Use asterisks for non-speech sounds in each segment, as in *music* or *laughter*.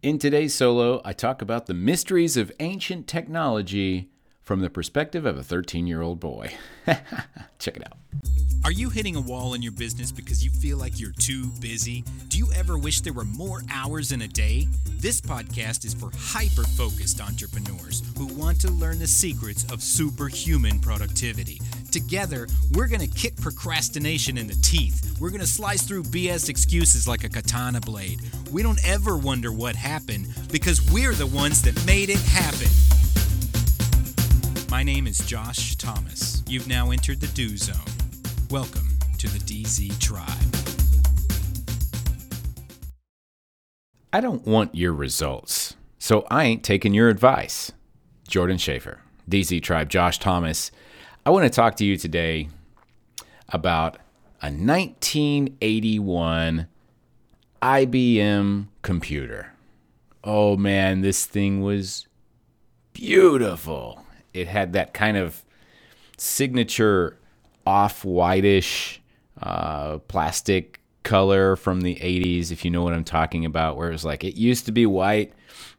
In today's solo, I talk about the mysteries of ancient technology from the perspective of a 13 year old boy. *laughs* Check it out. Are you hitting a wall in your business because you feel like you're too busy? Do you ever wish there were more hours in a day? This podcast is for hyper focused entrepreneurs who want to learn the secrets of superhuman productivity. Together, we're going to kick procrastination in the teeth. We're going to slice through BS excuses like a katana blade. We don't ever wonder what happened because we're the ones that made it happen. My name is Josh Thomas. You've now entered the Do Zone. Welcome to the DZ Tribe. I don't want your results, so I ain't taking your advice. Jordan Schaefer, DZ Tribe, Josh Thomas. I want to talk to you today about a 1981 IBM computer. Oh man, this thing was beautiful. It had that kind of signature off whitish uh, plastic color from the 80s, if you know what I'm talking about, where it was like it used to be white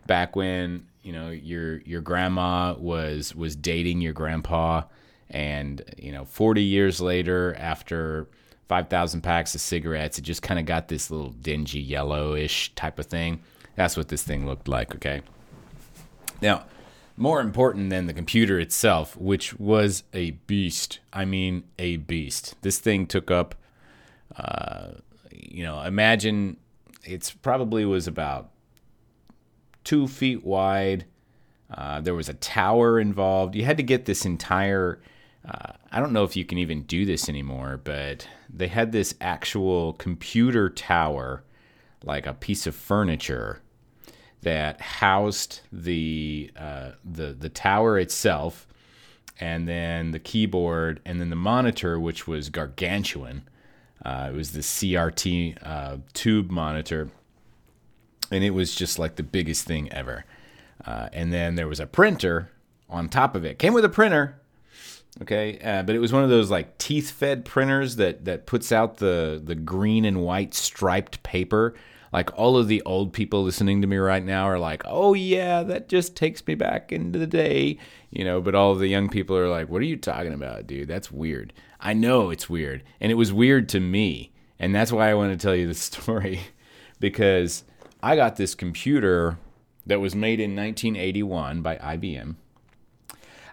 back when you know your your grandma was was dating your grandpa and you know 40 years later after 5000 packs of cigarettes it just kind of got this little dingy yellowish type of thing that's what this thing looked like okay now more important than the computer itself, which was a beast. I mean, a beast. This thing took up, uh, you know, imagine it's probably was about two feet wide. Uh, there was a tower involved. You had to get this entire. Uh, I don't know if you can even do this anymore, but they had this actual computer tower, like a piece of furniture that housed the uh, the the tower itself, and then the keyboard, and then the monitor, which was gargantuan. Uh, it was the CRT uh, tube monitor, and it was just like the biggest thing ever. Uh, and then there was a printer on top of it. Came with a printer, okay, uh, but it was one of those like teeth-fed printers that that puts out the the green and white striped paper like all of the old people listening to me right now are like, "Oh yeah, that just takes me back into the day." You know, but all of the young people are like, "What are you talking about, dude? That's weird." I know it's weird, and it was weird to me. And that's why I want to tell you the *laughs* story because I got this computer that was made in 1981 by IBM.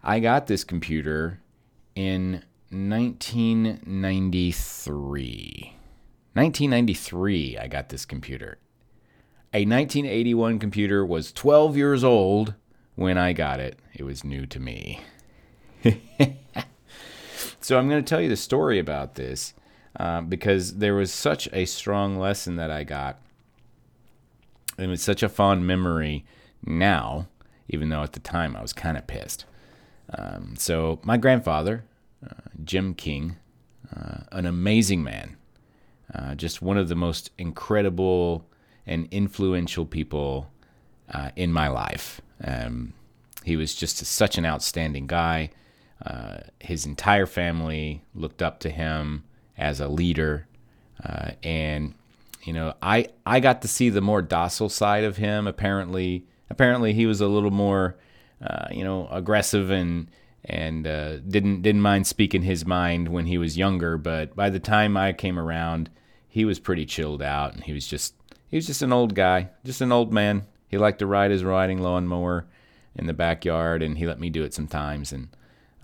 I got this computer in 1993. 1993, I got this computer. A 1981 computer was 12 years old when I got it. It was new to me. *laughs* so I'm going to tell you the story about this uh, because there was such a strong lesson that I got. And it's such a fond memory now, even though at the time I was kind of pissed. Um, so, my grandfather, uh, Jim King, uh, an amazing man, uh, just one of the most incredible and influential people uh, in my life. Um, he was just a, such an outstanding guy. Uh, his entire family looked up to him as a leader, uh, and you know, I I got to see the more docile side of him. Apparently, apparently he was a little more, uh, you know, aggressive and and uh, didn't didn't mind speaking his mind when he was younger. But by the time I came around, he was pretty chilled out, and he was just he was just an old guy, just an old man. He liked to ride his riding lawnmower in the backyard, and he let me do it sometimes. And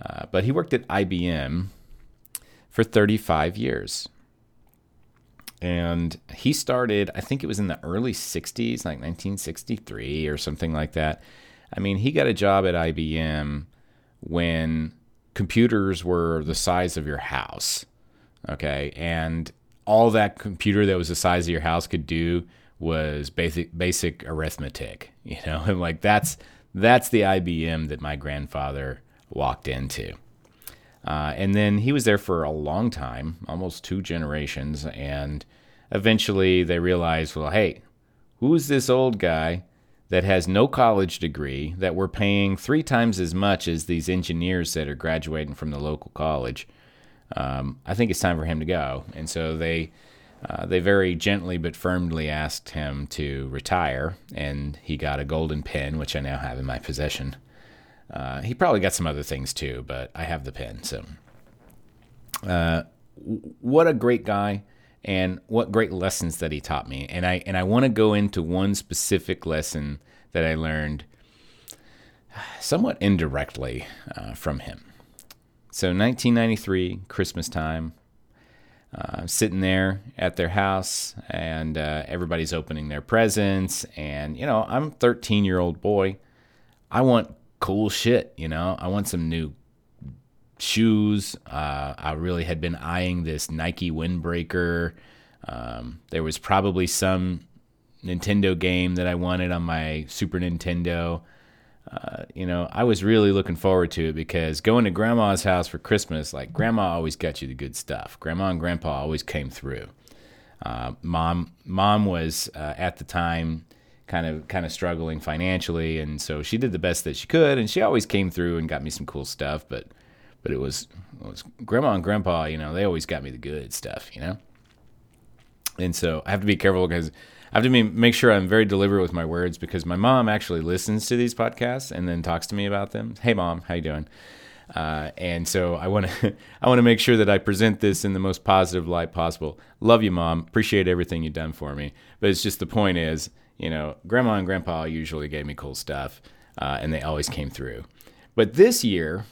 uh, but he worked at IBM for 35 years. And he started, I think it was in the early 60s, like 1963 or something like that. I mean, he got a job at IBM when computers were the size of your house. Okay. And all that computer that was the size of your house could do was basic basic arithmetic, *laughs* you know, and like that's that's the IBM that my grandfather walked into. Uh, and then he was there for a long time, almost two generations, and eventually they realized, well, hey, who's this old guy that has no college degree that we're paying three times as much as these engineers that are graduating from the local college. Um, I think it's time for him to go. And so they uh, they very gently but firmly asked him to retire, and he got a golden pen, which I now have in my possession. Uh, he probably got some other things too, but I have the pen. So, uh, what a great guy, and what great lessons that he taught me. And I and I want to go into one specific lesson that I learned somewhat indirectly uh, from him. So, 1993, Christmas time, uh, sitting there at their house and uh, everybody's opening their presents and you know i'm a 13 year old boy i want cool shit you know i want some new shoes uh, i really had been eyeing this nike windbreaker um, there was probably some nintendo game that i wanted on my super nintendo uh, you know, I was really looking forward to it because going to grandma's house for Christmas, like grandma always got you the good stuff. Grandma and grandpa always came through. Uh, mom, mom was uh, at the time kind of kind of struggling financially, and so she did the best that she could, and she always came through and got me some cool stuff. But but it was it was grandma and grandpa, you know, they always got me the good stuff, you know. And so I have to be careful because I have to be, make sure I'm very deliberate with my words because my mom actually listens to these podcasts and then talks to me about them. Hey, mom, how you doing? Uh, and so I want to *laughs* I want to make sure that I present this in the most positive light possible. Love you, mom. Appreciate everything you've done for me. But it's just the point is, you know, grandma and grandpa usually gave me cool stuff, uh, and they always came through. But this year,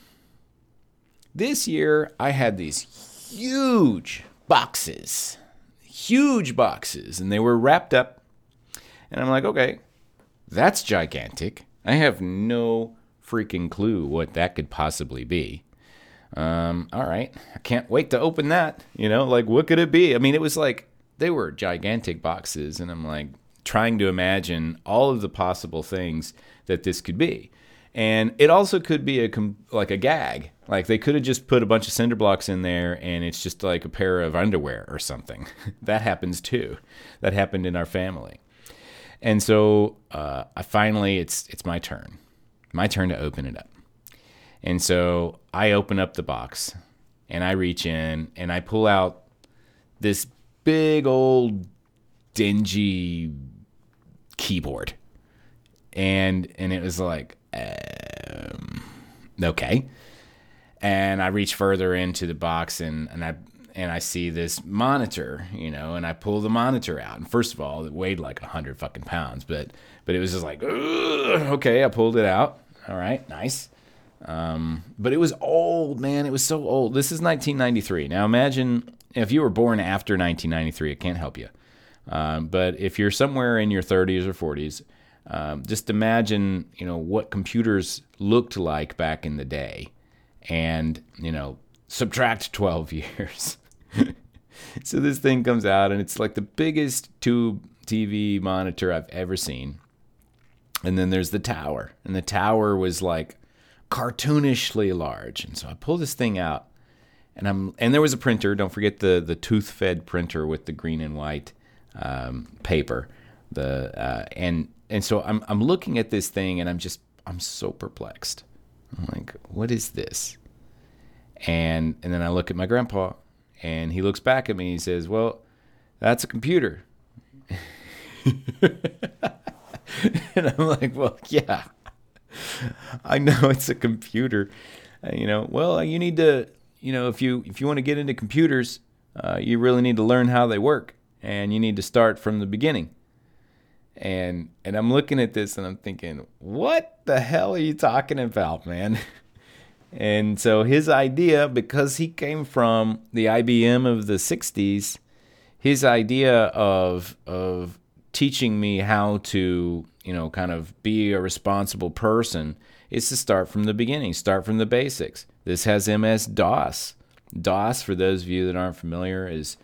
this year I had these huge boxes huge boxes and they were wrapped up. And I'm like, okay, that's gigantic. I have no freaking clue what that could possibly be. Um, all right, I can't wait to open that. You know, like what could it be? I mean, it was like they were gigantic boxes, and I'm like trying to imagine all of the possible things that this could be. And it also could be a like a gag. Like they could have just put a bunch of cinder blocks in there and it's just like a pair of underwear or something. *laughs* that happens too. That happened in our family. And so uh, I finally it's it's my turn. My turn to open it up. And so I open up the box and I reach in and I pull out this big old dingy keyboard. And and it was like um, okay. And I reach further into the box and, and I and I see this monitor, you know, and I pull the monitor out. And first of all, it weighed like a hundred fucking pounds, but but it was just like, okay, I pulled it out. All right, nice. Um, but it was old, man. It was so old. This is 1993. Now imagine if you were born after 1993. It can't help you. Um, but if you're somewhere in your 30s or 40s, um, just imagine, you know, what computers looked like back in the day, and you know, subtract *laughs* 12 years. *laughs* so this thing comes out, and it's like the biggest tube TV monitor I've ever seen. And then there's the tower, and the tower was like cartoonishly large. And so I pull this thing out, and I'm and there was a printer. Don't forget the the tooth-fed printer with the green and white um, paper. The uh, and and so I'm I'm looking at this thing and I'm just I'm so perplexed. I'm like, what is this? And and then I look at my grandpa and he looks back at me and he says, Well, that's a computer. *laughs* and I'm like, Well, yeah. I know it's a computer. Uh, you know, well, you need to, you know, if you if you want to get into computers, uh, you really need to learn how they work, and you need to start from the beginning and and I'm looking at this and I'm thinking, what the hell are you talking about, man? *laughs* And so his idea, because he came from the IBM of the '60s, his idea of of teaching me how to, you know, kind of be a responsible person is to start from the beginning, start from the basics. This has MS DOS. DOS, for those of you that aren't familiar, is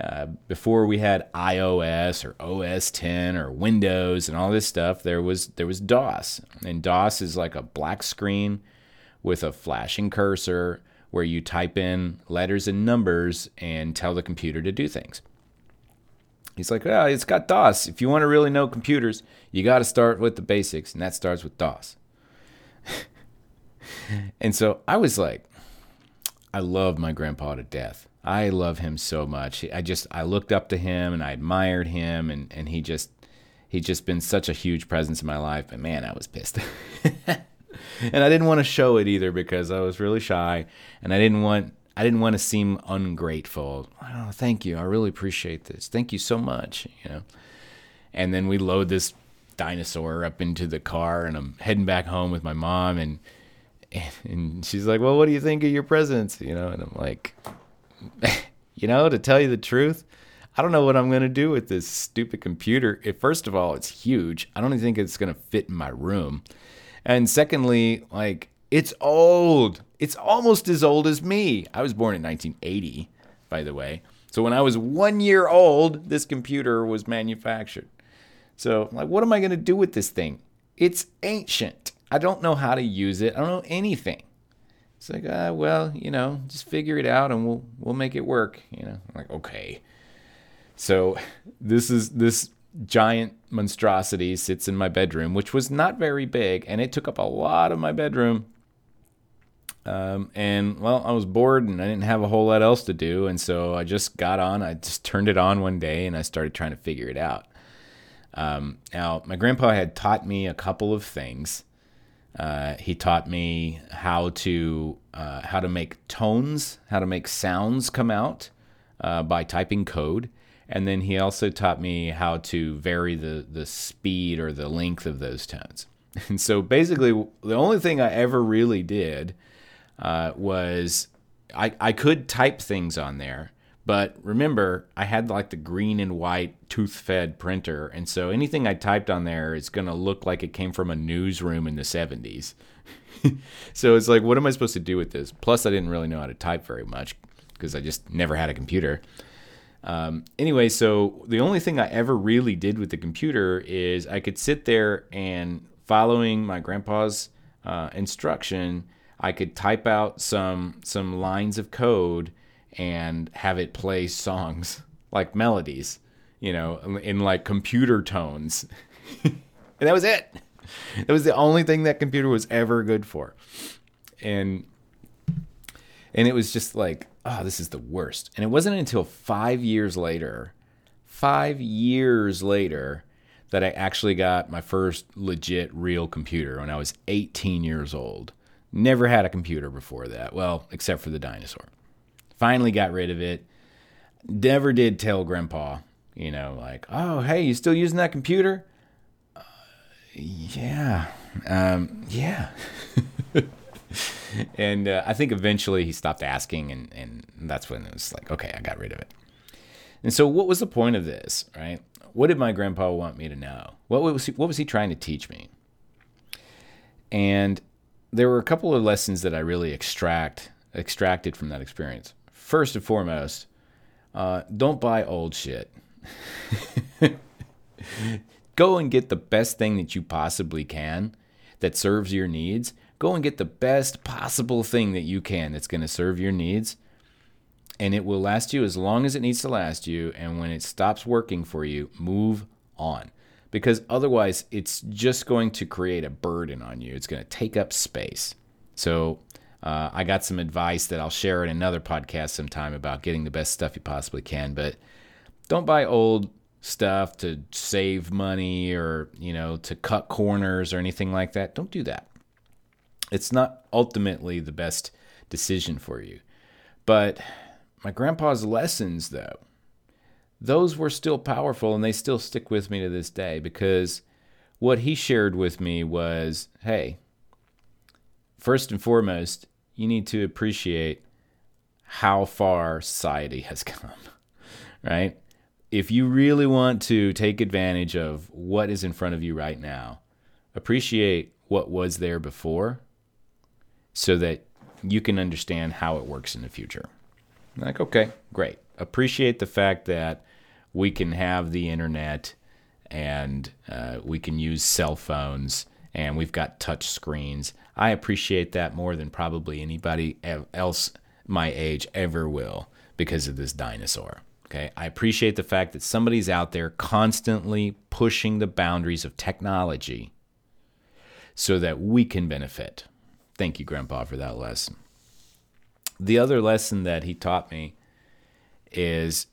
uh, before we had iOS or OS 10 or Windows and all this stuff, there was there was DOS, and DOS is like a black screen with a flashing cursor where you type in letters and numbers and tell the computer to do things. He's like, oh, it's got DOS. If you want to really know computers, you got to start with the basics, and that starts with DOS. *laughs* and so I was like, I love my grandpa to death. I love him so much. I just I looked up to him and I admired him and and he just he's just been such a huge presence in my life. But man, I was pissed. *laughs* and I didn't want to show it either because I was really shy and I didn't want I didn't want to seem ungrateful. Oh, thank you. I really appreciate this. Thank you so much, you know. And then we load this dinosaur up into the car and I'm heading back home with my mom and and she's like, "Well, what do you think of your presents?" you know, and I'm like, *laughs* you know, to tell you the truth, I don't know what I'm going to do with this stupid computer. First of all, it's huge. I don't even think it's going to fit in my room. And secondly, like, it's old. It's almost as old as me. I was born in 1980, by the way. So when I was one year old, this computer was manufactured. So, like, what am I going to do with this thing? It's ancient. I don't know how to use it. I don't know anything. It's like, uh, well, you know, just figure it out and we'll we'll make it work. You know, I'm like okay. So *laughs* this is this giant monstrosity sits in my bedroom, which was not very big, and it took up a lot of my bedroom. Um, and well, I was bored and I didn't have a whole lot else to do, and so I just got on. I just turned it on one day and I started trying to figure it out. Um, now, my grandpa had taught me a couple of things. Uh, he taught me how to uh, how to make tones, how to make sounds come out uh, by typing code, and then he also taught me how to vary the the speed or the length of those tones. *laughs* And so basically, the only thing I ever really did uh, was I I could type things on there, but remember, I had like the green and white tooth fed printer. And so anything I typed on there is going to look like it came from a newsroom in the 70s. *laughs* so it's like, what am I supposed to do with this? Plus, I didn't really know how to type very much because I just never had a computer. Um, anyway, so the only thing I ever really did with the computer is I could sit there and following my grandpa's uh, instruction, I could type out some some lines of code and have it play songs like melodies, you know, in, like computer tones. *laughs* and that was it. That was the only thing that computer was ever good for. And and it was just like, oh, this is the worst. And it wasn't until 5 years later, 5 years later that I actually got my first legit real computer when I was 18 years old. Never had a computer before that. Well, except for the dinosaur. Finally got rid of it. Never did tell Grandpa, you know, like, oh, hey, you still using that computer? Uh, yeah. Um, yeah. *laughs* and uh, I think eventually he stopped asking, and, and that's when it was like, okay, I got rid of it. And so, what was the point of this, right? What did my grandpa want me to know? What was he, what was he trying to teach me? And there were a couple of lessons that I really extract extracted from that experience first and foremost, uh, don't buy old shit. *laughs* Go and get the best thing that you possibly can that serves your needs. Go and get the best possible thing that you can that's going to serve your needs. And it will last you as long as it needs to last you. And when it stops working for you, move on. Because otherwise, it's just going to create a burden on you. It's going to take up space. So uh, I got some advice that I'll share in another podcast sometime about getting the best stuff you possibly can. But don't buy old stuff to save money or you know to cut corners or anything like that. Don't do that. It's not ultimately the best decision for you. But my grandpa's lessons, though, those were still powerful and they still stick with me to this day because what he shared with me was hey, first and foremost, you need to appreciate how far society has *laughs* come, right? If you really want to take advantage of what is in front of you right now, appreciate what was there before so that you can understand how it works in the future. Like, okay, great. Appreciate the fact that we can have the internet and uh, we can use cell phones and we've got touch screens. I appreciate that more than probably anybody else my age ever will because of this dinosaur. Okay. I appreciate the fact that somebody's out there constantly pushing the boundaries of technology so that we can benefit. Thank you, Grandpa, for that lesson. The other lesson that he taught me is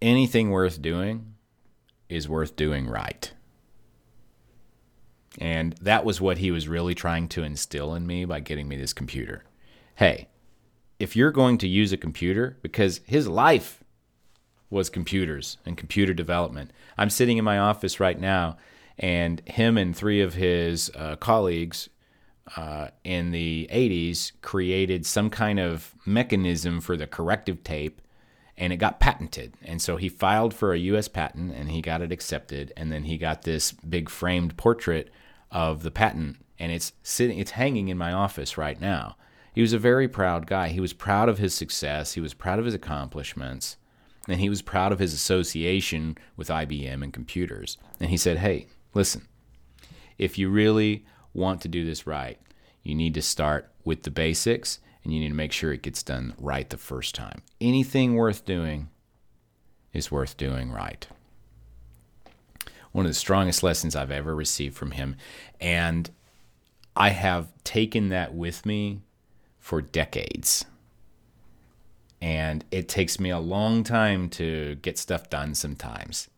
anything worth doing is worth doing right. And that was what he was really trying to instill in me by getting me this computer. Hey, if you're going to use a computer, because his life was computers and computer development. I'm sitting in my office right now, and him and three of his uh, colleagues uh, in the 80s created some kind of mechanism for the corrective tape and it got patented. And so he filed for a US patent and he got it accepted and then he got this big framed portrait of the patent and it's sitting it's hanging in my office right now. He was a very proud guy. He was proud of his success, he was proud of his accomplishments, and he was proud of his association with IBM and computers. And he said, "Hey, listen. If you really want to do this right, you need to start with the basics and you need to make sure it gets done right the first time. Anything worth doing is worth doing right. One of the strongest lessons I've ever received from him. And I have taken that with me for decades. And it takes me a long time to get stuff done sometimes.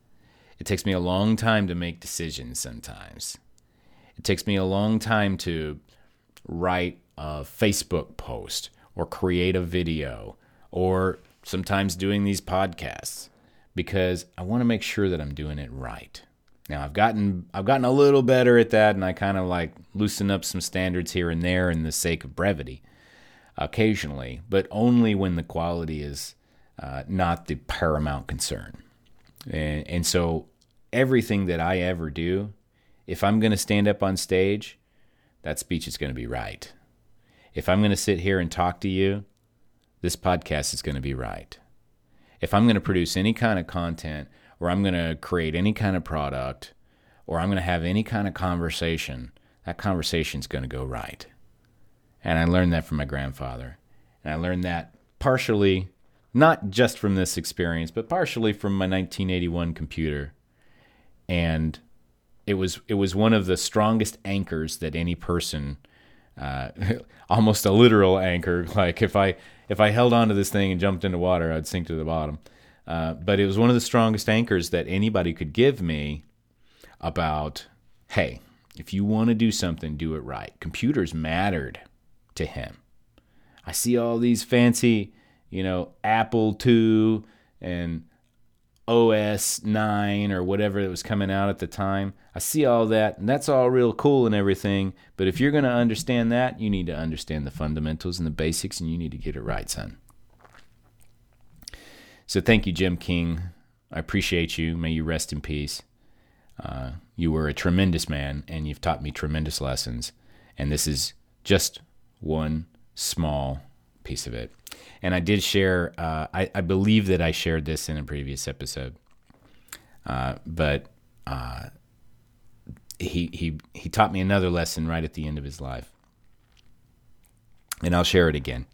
It takes me a long time to make decisions sometimes. It takes me a long time to write a Facebook post or create a video or sometimes doing these podcasts because I want to make sure that I'm doing it right. Now I've gotten I've gotten a little better at that and I kind of like loosen up some standards here and there in the sake of brevity occasionally, but only when the quality is uh, not the paramount concern. And, and so everything that I ever do, if I'm going to stand up on stage, that speech is going to be right. If I'm going to sit here and talk to you, this podcast is going to be right. If I'm going to produce any kind of content or I'm going to create any kind of product or I'm going to have any kind of conversation, that conversation is going to go right. And I learned that from my grandfather. And I learned that partially, not just from this experience, but partially from my 1981 computer. And it was it was one of the strongest anchors that any person uh, *laughs* almost a literal anchor. *laughs* Like if i if i held onto this thing and jumped into water i'd sink to the bottom. Uh, but it was one of the strongest anchors that anybody could give me about hey if you want to do something do it right. Computers mattered to him. I see all these fancy you know apple ii and OS 9 or whatever that was coming out at the time. I see all that, and that's all real cool and everything. But if you're going to understand that, you need to understand the fundamentals and the basics, and you need to get it right, son. So thank you, Jim King. I appreciate you. May you rest in peace. Uh, you were a tremendous man, and you've taught me tremendous lessons. And this is just one small piece of it. And I did share, uh, I, I, believe that I shared this in a previous episode, uh, but uh, he, he, he taught me another lesson right at the end of his life. And I'll share it again,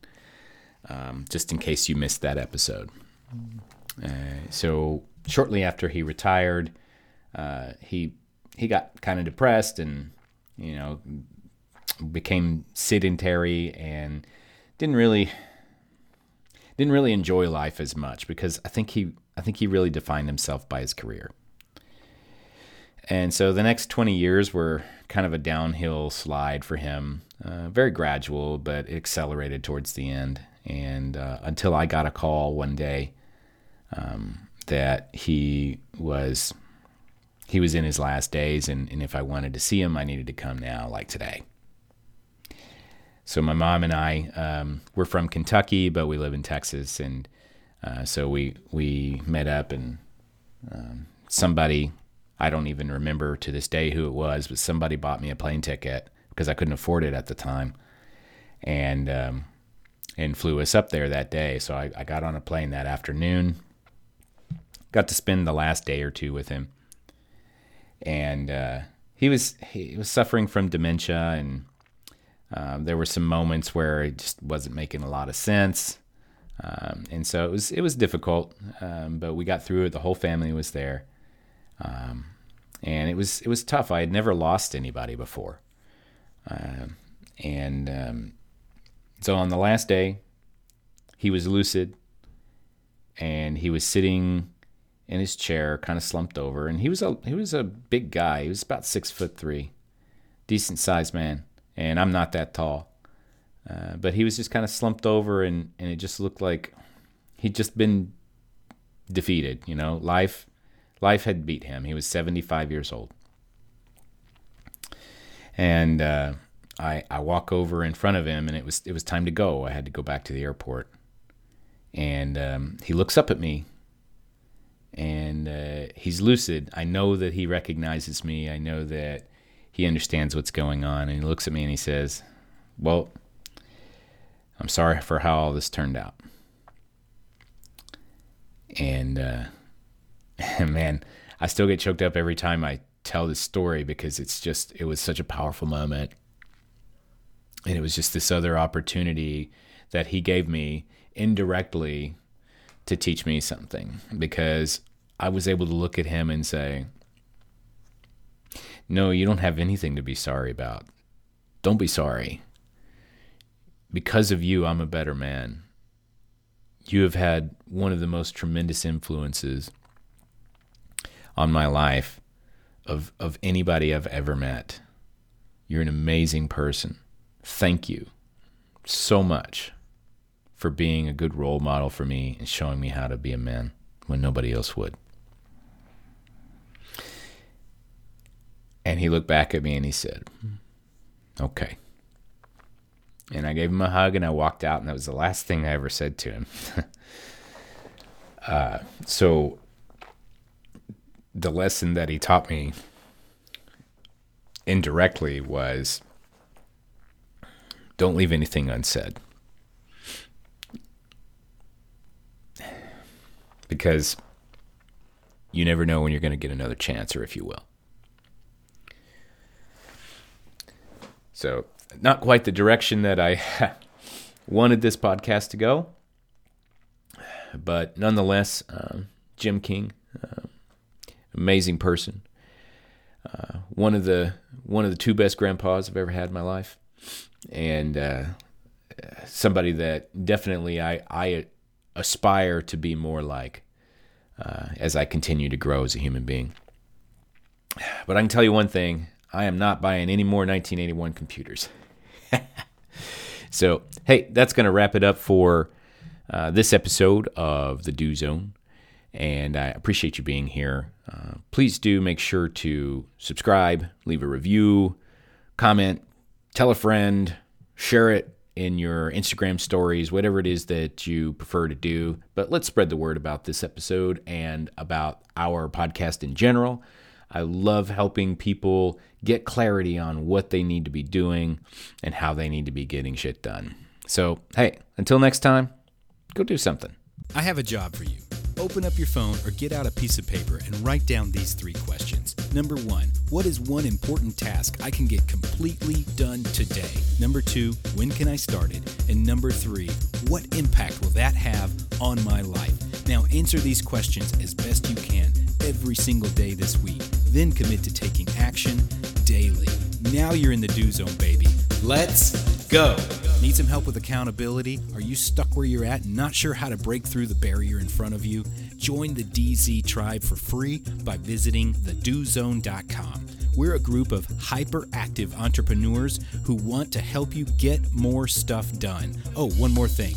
um, just in case you missed that episode. Uh, so, shortly after he retired, uh, he, he got kind of depressed and, you know, became sedentary and didn't really didn't really enjoy life as much because I think he I think he really defined himself by his career. And so the next 20 years were kind of a downhill slide for him, uh, very gradual, but accelerated towards the end. And uh, until I got a call one day um, that he was he was in his last days, and, and if I wanted to see him, I needed to come now, like today. So my mom and I, um, we're from Kentucky, but we live in Texas, and uh, so we we met up, and um, somebody I don't even remember to this day who it was, but somebody bought me a plane ticket because I couldn't afford it at the time, and um, and flew us up there that day. So I, I got on a plane that afternoon, got to spend the last day or two with him, and uh, he was he was suffering from dementia and um, there were some moments where it just wasn't making a lot of sense, um, and so it was it was difficult. Um, but we got through it. The whole family was there, um, and it was it was tough. I had never lost anybody before, um, and um, so on the last day, he was lucid, and he was sitting in his chair, kind of slumped over, and he was a he was a big guy. He was about six foot three, decent sized man, and I'm not that tall. Uh, but he was just kind of slumped over, and and it just looked like he'd just been defeated. You know, life life had beat him. He was 75 years old, and uh, I I walk over in front of him, and it was it was time to go. I had to go back to the airport, and um, he looks up at me and uh, he's lucid. I know that he recognizes me. I know that he understands what's going on. And he looks at me and he says, Well, I'm sorry for how all this turned out. And uh, *laughs* man, I still get choked up every time I tell this story because it's just, it was such a powerful moment. And it was just this other opportunity that he gave me indirectly to teach me something because I was able to look at him and say, No, you don't have anything to be sorry about. Don't be sorry. Because of you, I'm a better man. You have had one of the most tremendous influences on my life of, of anybody I've ever met. You're an amazing person. Thank you so much for being a good role model for me and showing me how to be a man when nobody else would. And he looked back at me and he said, Okay. And I gave him a hug and I walked out, and that was the last thing I ever said to him. *laughs* uh, so, the lesson that he taught me indirectly was don't leave anything unsaid. because you never know when you're going to get another chance, or if you will. So, not quite the direction that I *laughs* wanted this podcast to go, but nonetheless, uh, Jim King, uh, amazing person, uh, one of the one of the two best grandpas I've ever had in my life, and uh, somebody that definitely I I aspire to be more like uh, as I continue to grow as a human being. But I can tell you one thing I am not buying any more 1981 computers. *laughs* so, hey, that's going to wrap it up for uh, this episode of The Do Zone. And I appreciate you being here. Uh, please do make sure to subscribe, leave a review, comment, tell a friend, share it in your Instagram stories, whatever it is that you prefer to do. But let's spread the word about this episode and about our podcast in general. I love helping people get clarity on what they need to be doing and how they need to be getting shit done. So, hey, until next time, go do something. I have a job for you. Open up your phone or get out a piece of paper and write down these three questions. Number one, what is one important task I can get completely done today? Number two, when can I start it? And number three, what impact will that have on my life? Now answer these questions as best you can every single day this week. Then commit to taking action daily. Now you're in the do zone, baby. Let's go. Need some help with accountability? Are you stuck where you're at and not sure how to break through the barrier in front of you? Join the DZ tribe for free by visiting thedozone.com. We're a group of hyperactive entrepreneurs who want to help you get more stuff done. Oh, one more thing.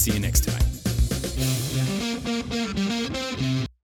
See you next time.